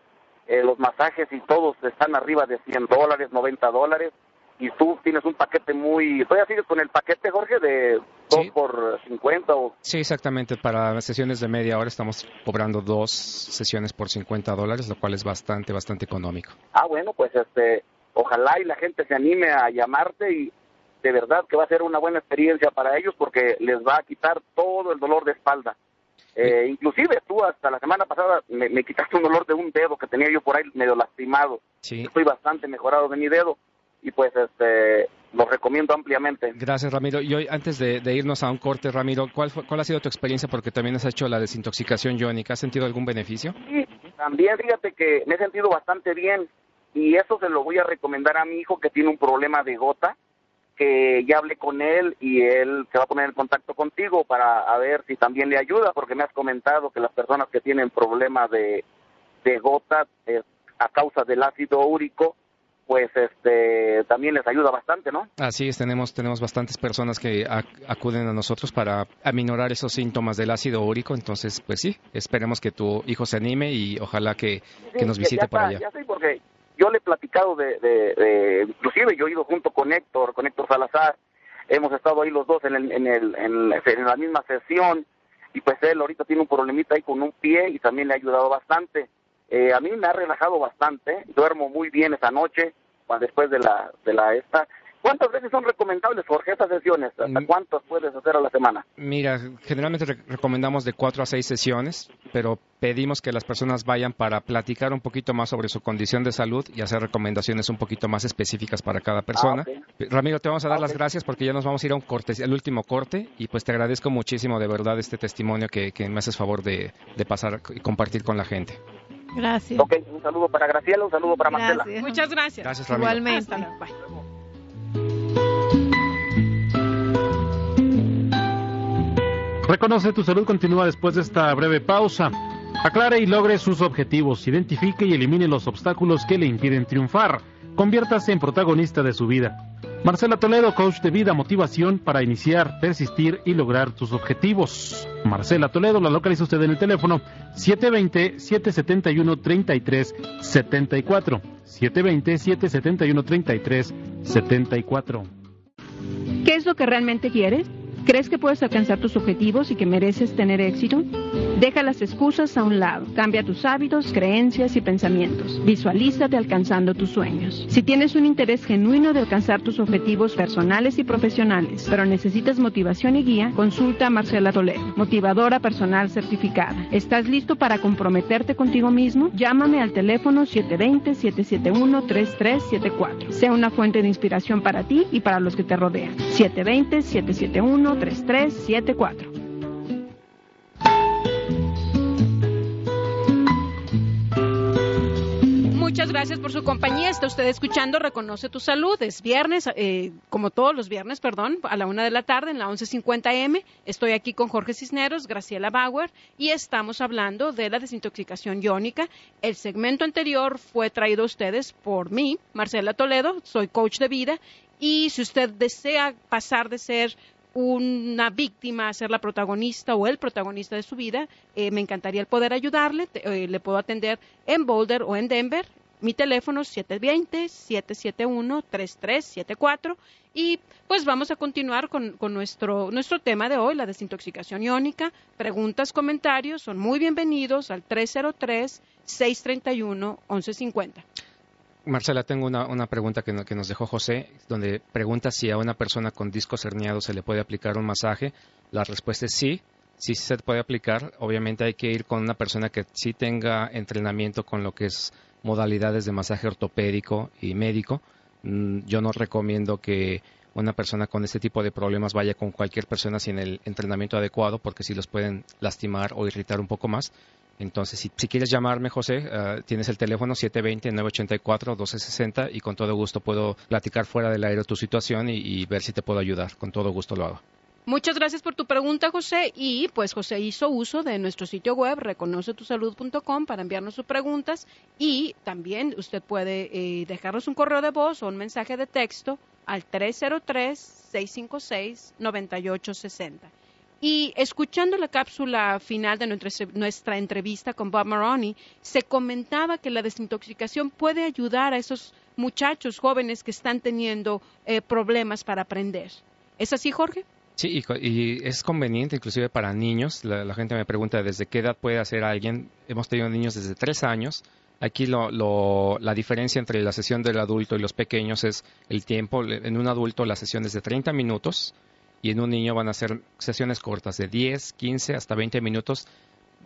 eh, los masajes y todos están arriba de 100 dólares, 90 dólares y tú tienes un paquete muy... ¿Todavía sigues con el paquete, Jorge, de 2 por 50 o...? Sí, exactamente. Para sesiones de media hora estamos cobrando dos sesiones por 50 dólares, lo cual es bastante, bastante económico. Ah, bueno, pues este, ojalá y la gente se anime a llamarte y de verdad que va a ser una buena experiencia para ellos porque les va a quitar todo el dolor de espalda. Eh, inclusive tú hasta la semana pasada me, me, quitaste un dolor de un dedo que tenía yo por ahí medio lastimado. Sí. Estoy bastante mejorado de mi dedo y pues este lo recomiendo ampliamente. Gracias, Ramiro. Y hoy, antes de, irnos a un corte, Ramiro, ¿cuál, ¿cuál ha sido tu experiencia? Porque también has hecho la desintoxicación iónica. ¿Has sentido algún beneficio? Sí, también fíjate que me he sentido bastante bien y eso se lo voy a recomendar a mi hijo que tiene un problema de gota, que ya hablé con él y él se va a poner en contacto contigo para a ver si también le ayuda, porque me has comentado que las personas que tienen problemas de, de gota eh, a causa del ácido úrico, pues este también les ayuda bastante, ¿no? Así es, tenemos tenemos bastantes personas que acuden a nosotros para aminorar esos síntomas del ácido úrico, entonces pues sí, esperemos que tu hijo se anime y ojalá que, nos visite por allá. Ya sé, porque yo le he platicado de, de, inclusive yo he ido junto con Héctor, con Héctor Salazar, hemos estado ahí los dos en, el, en, el, en, la misma sesión y pues él ahorita tiene un problemita ahí con un pie y también le ha ayudado bastante eh, a mí me ha relajado bastante, duermo muy bien esa noche, después de la, de la esta. ¿Cuántas veces son recomendables, Jorge, estas sesiones? ¿Hasta mm. cuántas puedes hacer a la semana? Mira, generalmente recomendamos de cuatro a seis sesiones, pero pedimos que las personas vayan para platicar un poquito más sobre su condición de salud y hacer recomendaciones un poquito más específicas para cada persona. Ah, Ramiro, te vamos a dar las gracias porque ya nos vamos a ir a un corte, el último corte, y pues te agradezco muchísimo de verdad este testimonio que, que me haces favor de, de pasar y compartir con la gente. Gracias. Ok, un saludo para Graciela, un saludo para Marcela. Muchas gracias. Gracias, Igualmente. Reconoce tu salud continúa después de esta breve pausa. Aclare y logre sus objetivos, identifique y elimine los obstáculos que le impiden triunfar. Conviértase en protagonista de su vida. Marcela Toledo, coach de vida, motivación para iniciar, persistir y lograr tus objetivos. Marcela Toledo, la localiza usted en el teléfono 720-771-3374. 720-771-3374. ¿Qué es lo que realmente quieres? ¿Crees que puedes alcanzar tus objetivos y que mereces tener éxito? Deja las excusas a un lado. Cambia tus hábitos, creencias y pensamientos. Visualízate alcanzando tus sueños. Si tienes un interés genuino de alcanzar tus objetivos personales y profesionales, pero necesitas motivación y guía, consulta a Marcela Toledo, motivadora personal certificada. ¿Estás listo para comprometerte contigo mismo? Llámame al teléfono 720-771-3374. Sea una fuente de inspiración para ti y para los que te rodean. 720-771-3374. Muchas gracias por su compañía. Está usted escuchando Reconoce tu Salud. Es viernes, eh, como todos los viernes, perdón, a la una de la tarde en la 11.50M. Estoy aquí con Jorge Cisneros, Graciela Bauer y estamos hablando de la desintoxicación iónica. El segmento anterior fue traído a ustedes por mí, Marcela Toledo. Soy coach de vida y si usted desea pasar de ser una víctima a ser la protagonista o el protagonista de su vida, eh, me encantaría el poder ayudarle. Eh, le puedo atender en Boulder o en Denver. Mi teléfono es 720-771-3374 y pues vamos a continuar con, con, nuestro, nuestro tema de hoy, la desintoxicación iónica. Preguntas, comentarios son muy bienvenidos al 303-631-1150. Marcela, tengo una, pregunta que, nos dejó José, donde pregunta si a una persona con discos herniados se le puede aplicar un masaje. La respuesta es sí, sí se puede aplicar. Obviamente hay que ir con una persona que sí tenga entrenamiento con lo que es modalidades de masaje ortopédico y médico. Mm, yo no recomiendo que una persona con este tipo de problemas vaya con cualquier persona sin el entrenamiento adecuado porque sí los pueden lastimar o irritar un poco más. Entonces, si, quieres llamarme, José, uh, tienes el teléfono 720-984-1260 y con todo gusto puedo platicar fuera del aire tu situación y, ver si te puedo ayudar. Con todo gusto lo hago. Muchas gracias por tu pregunta, José. Y pues José hizo uso de nuestro sitio web, reconocetusalud.com, para enviarnos sus preguntas. Y también usted puede eh, dejarnos un correo de voz o un mensaje de texto al 303-656-9860. Y escuchando la cápsula final de nuestra, entrevista con Bob Maroney, se comentaba que la desintoxicación puede ayudar a esos muchachos jóvenes que están teniendo eh, problemas para aprender. ¿Es así, Jorge? Sí, y, es conveniente inclusive para niños. La, gente me pregunta desde qué edad puede hacer alguien. Hemos tenido niños desde tres años. Aquí la diferencia entre la sesión del adulto y los pequeños es el tiempo. En un adulto la sesión es de 30 minutos y en un niño van a ser sesiones cortas de 10, 15 hasta 20 minutos.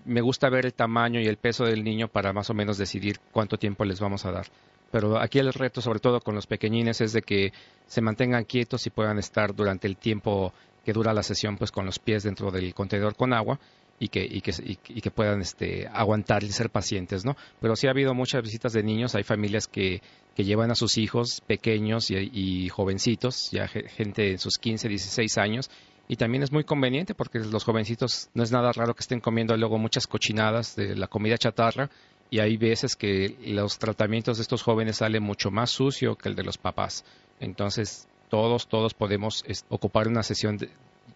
Me gusta ver el tamaño y el peso del niño para más o menos decidir cuánto tiempo les vamos a dar. Pero aquí el reto, sobre todo con los pequeñines, es de que se mantengan quietos y puedan estar durante el tiempo que dura la sesión pues con los pies dentro del contenedor con agua y que, y que, y, que puedan este, aguantar y ser pacientes, ¿no? Pero sí ha habido muchas visitas de niños, hay familias que, que llevan a sus hijos pequeños y, jovencitos, ya gente en sus 15, 16 años, y también es muy conveniente porque los jovencitos no es nada raro que estén comiendo luego muchas cochinadas de la comida chatarra y hay veces que los tratamientos de estos jóvenes salen mucho más sucio que el de los papás. Entonces, todos, todos podemos ocupar una sesión de,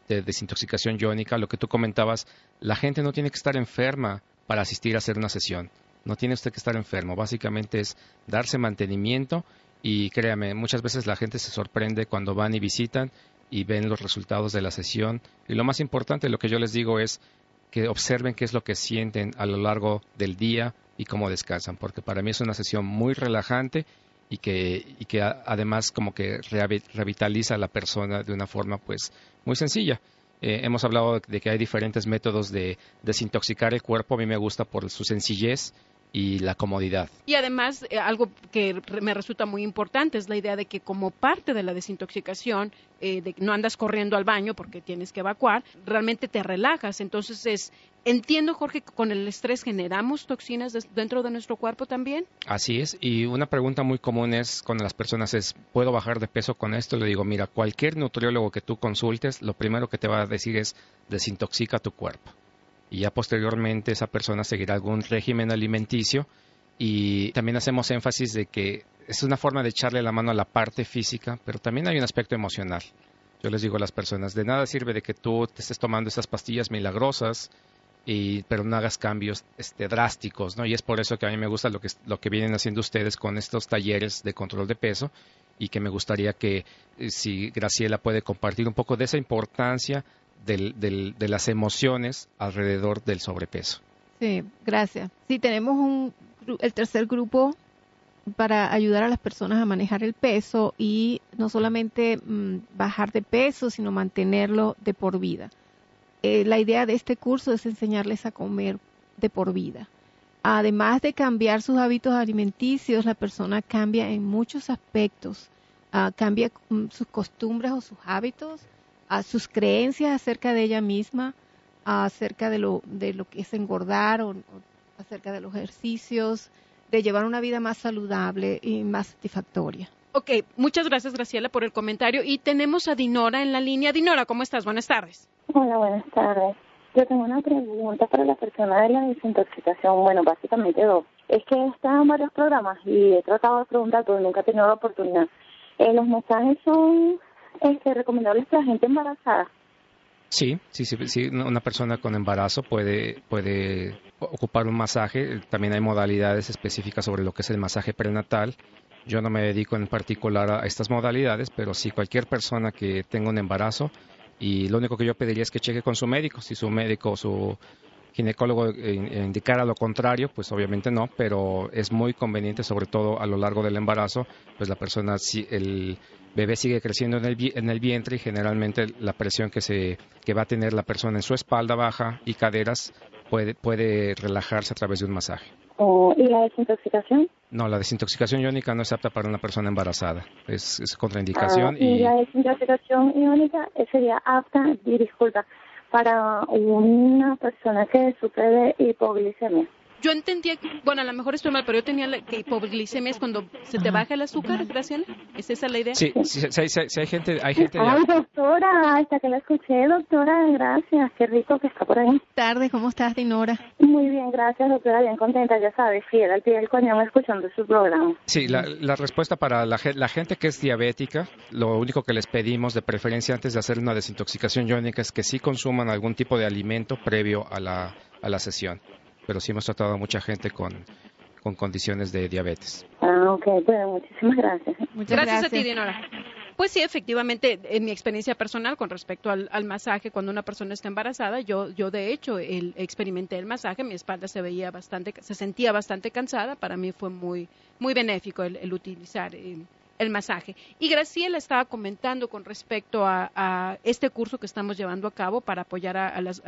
de desintoxicación iónica, lo que tú comentabas, la gente no tiene que estar enferma para asistir a hacer una sesión. No tiene usted que estar enfermo. Básicamente es darse mantenimiento y créame, muchas veces la gente se sorprende cuando van y visitan y ven los resultados de la sesión. Y lo más importante, lo que yo les digo es que observen qué es lo que sienten a lo largo del día y cómo descansan, porque para mí es una sesión muy relajante y que, y que además como que revitaliza a la persona de una forma pues muy sencilla. Eh, hemos hablado de que hay diferentes métodos de desintoxicar el cuerpo. A mí me gusta por su sencillez y la comodidad. Y además, eh, algo que me resulta muy importante es la idea de que como parte de la desintoxicación, eh, de no andas corriendo al baño porque tienes que evacuar, realmente te relajas. Entonces, es, entiendo, Jorge, que con el estrés generamos toxinas dentro de nuestro cuerpo también. Así es. Y una pregunta muy común es con las personas es, ¿puedo bajar de peso con esto? Le digo, mira, cualquier nutriólogo que tú consultes, lo primero que te va a decir es desintoxica tu cuerpo y ya posteriormente esa persona seguirá algún régimen alimenticio y también hacemos énfasis de que es una forma de echarle la mano a la parte física, pero también hay un aspecto emocional. Yo les digo a las personas, de nada sirve de que tú te estés tomando esas pastillas milagrosas, y, pero no hagas cambios este, drásticos, ¿no? Y es por eso que a mí me gusta lo que, lo que vienen haciendo ustedes con estos talleres de control de peso y que me gustaría que eh, si Graciela puede compartir un poco de esa importancia de las emociones alrededor del sobrepeso. Sí, gracias. Sí, tenemos el tercer grupo para ayudar a las personas a manejar el peso y no solamente mm, bajar de peso, sino mantenerlo de por vida. Eh, la idea de este curso es enseñarles a comer de por vida. Además de cambiar sus hábitos alimenticios, la persona cambia en muchos aspectos. Ah, cambia mm, sus costumbres o sus hábitos, a sus creencias acerca de ella misma, acerca de lo, de lo que es engordar o, acerca de los ejercicios, de llevar una vida más saludable y más satisfactoria. Ok, muchas gracias Graciela por el comentario y tenemos a Dinora en la línea. Dinora, ¿cómo estás? Buenas tardes. Hola, buenas tardes. Yo tengo una pregunta para la persona de la desintoxicación. Bueno, básicamente dos. Es que he estado en varios programas y he tratado de preguntar, pero nunca he tenido la oportunidad. Eh, ¿Los mensajes son este, recomendables para gente embarazada? Sí, sí, sí, sí, una persona con embarazo puede, puede ocupar un masaje. También hay modalidades específicas sobre lo que es el masaje prenatal. Yo no me dedico en particular a estas modalidades, pero sí cualquier persona que tenga un embarazo y lo único que yo pediría es que cheque con su médico. Si su médico o su ginecólogo indicara lo contrario, pues obviamente no, pero es muy conveniente, sobre todo a lo largo del embarazo, pues la persona, si el bebé sigue creciendo en el, en el vientre y generalmente la presión que, se, que va a tener la persona en su espalda baja y caderas puede, puede relajarse a través de un masaje. ¿Y la desintoxicación? No, la desintoxicación iónica no es apta para una persona embarazada, es, es contraindicación. Ah, y, la desintoxicación iónica sería apta, disculpa, para una persona que sufre de hipoglicemia. Yo entendía que, bueno, a lo mejor estoy mal, pero yo tenía la, que hipoglicemia es cuando se te baja el azúcar, Graciela. ¿Es esa la idea? Sí, sí, sí, hay gente... Hay gente Ay, doctora, hasta que la escuché, doctora, gracias. Qué rico que está por ahí. tarde, ¿cómo estás, Dinora? Muy bien, gracias, doctora, bien contenta, ya sabes, fiel al pie del coñón escuchando su programa. Sí, la, la respuesta para la, la gente que es diabética, lo único que les pedimos de preferencia antes de hacer una desintoxicación iónica es que sí consuman algún tipo de alimento previo a la, a la sesión pero sí hemos tratado a mucha gente con, con condiciones de diabetes. Ah, ok, bueno, muchísimas gracias. Muchas gracias, a ti, Dinora. Pues sí, efectivamente, en mi experiencia personal con respecto al, masaje, cuando una persona está embarazada, yo, yo de hecho el, experimenté el masaje, mi espalda se veía bastante, se sentía bastante cansada, para mí fue muy, muy benéfico el, utilizar eh, el masaje. Y Graciela estaba comentando con respecto a, este curso que estamos llevando a cabo para apoyar a, las,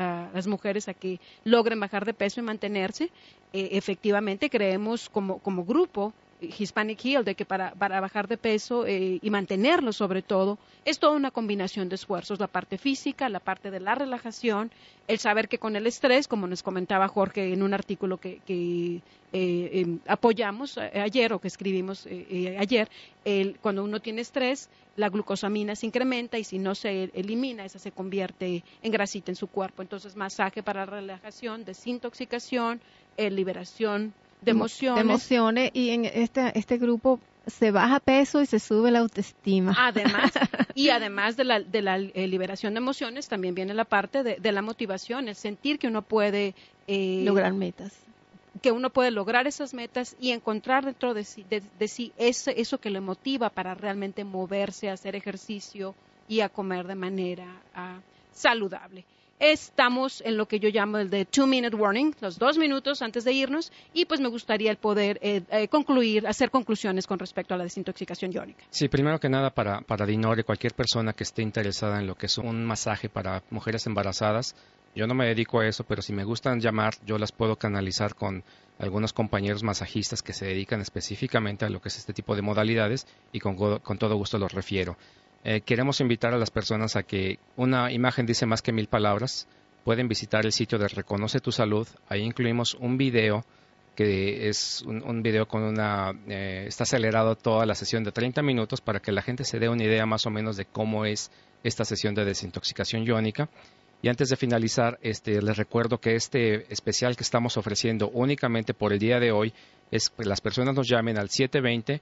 mujeres a que logren bajar de peso y mantenerse. Eh, efectivamente, creemos como, como grupo Hispanic Heal, de que para, para bajar de peso eh, y mantenerlo sobre todo, es toda una combinación de esfuerzos, la parte física, la parte de la relajación, el saber que con el estrés, como nos comentaba Jorge en un artículo que, que eh, em, apoyamos eh, ayer o que escribimos ayer, el, cuando uno tiene estrés, la glucosamina se incrementa y si no se elimina, esa se convierte en grasita en su cuerpo. Entonces, masaje para relajación, desintoxicación, liberación de emociones. emociones y en este, este grupo se baja peso y se sube la autoestima. Además, *laughs* y además de la, de la eh, liberación de emociones, también viene la parte de, la motivación, el sentir que uno puede eh, lograr metas. Que uno puede lograr esas metas y encontrar dentro de sí, de, sí eso, eso que le motiva para realmente moverse, hacer ejercicio y a comer de manera ah, saludable. Estamos en lo que yo llamo el de two minute warning, los dos minutos antes de irnos, y pues me gustaría el poder eh, eh, concluir, hacer conclusiones con respecto a la desintoxicación iónica. Sí, primero que nada para, para Dinore, cualquier persona que esté interesada en lo que es un masaje para mujeres embarazadas, yo no me dedico a eso, pero si me gustan llamar, yo las puedo canalizar con algunos compañeros masajistas que se dedican específicamente a lo que es este tipo de modalidades y con, con todo gusto los refiero. Eh, queremos invitar a las personas a que una imagen dice más que mil palabras. Pueden visitar el sitio de Reconoce tu Salud. Ahí incluimos un video que es un, video con una... Eh, está acelerado toda la sesión de 30 minutos para que la gente se dé una idea más o menos de cómo es esta sesión de desintoxicación iónica. Y antes de finalizar, este, les recuerdo que este especial que estamos ofreciendo únicamente por el día de hoy es que las personas nos llamen al 720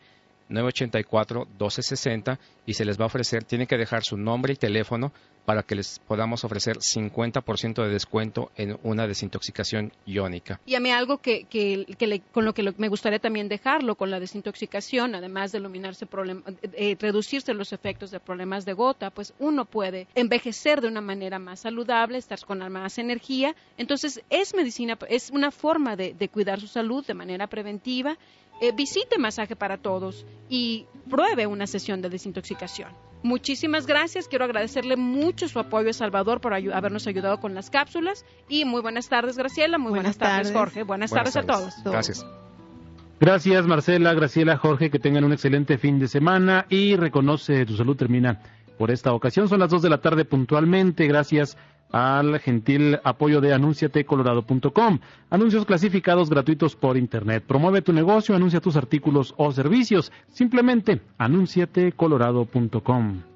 984-1260 y se les va a ofrecer, tienen que dejar su nombre y teléfono para que les podamos ofrecer 50% de descuento en una desintoxicación iónica. Y a mí algo que, que, con lo que me gustaría también dejarlo, con la desintoxicación, además de iluminarse eh, eh, reducirse los efectos de problemas de gota, pues uno puede envejecer de una manera más saludable, estar con más energía. Entonces es medicina, es una forma de, cuidar su salud de manera preventiva. Eh, visite Masaje para Todos y pruebe una sesión de desintoxicación. Muchísimas gracias. Quiero agradecerle mucho su apoyo a Salvador por habernos ayudado con las cápsulas. Y muy buenas tardes, Graciela. Muy buenas, tardes, Jorge. Buenas, tardes, a todos. Gracias. Gracias, Marcela, Graciela, Jorge. Que tengan un excelente fin de semana. Y reconoce tu salud termina por esta ocasión. Son las 2 de la tarde puntualmente. Gracias al gentil apoyo de anunciatecolorado.com. Anuncios clasificados gratuitos por Internet. Promueve tu negocio, anuncia tus artículos o servicios. Simplemente anunciatecolorado.com.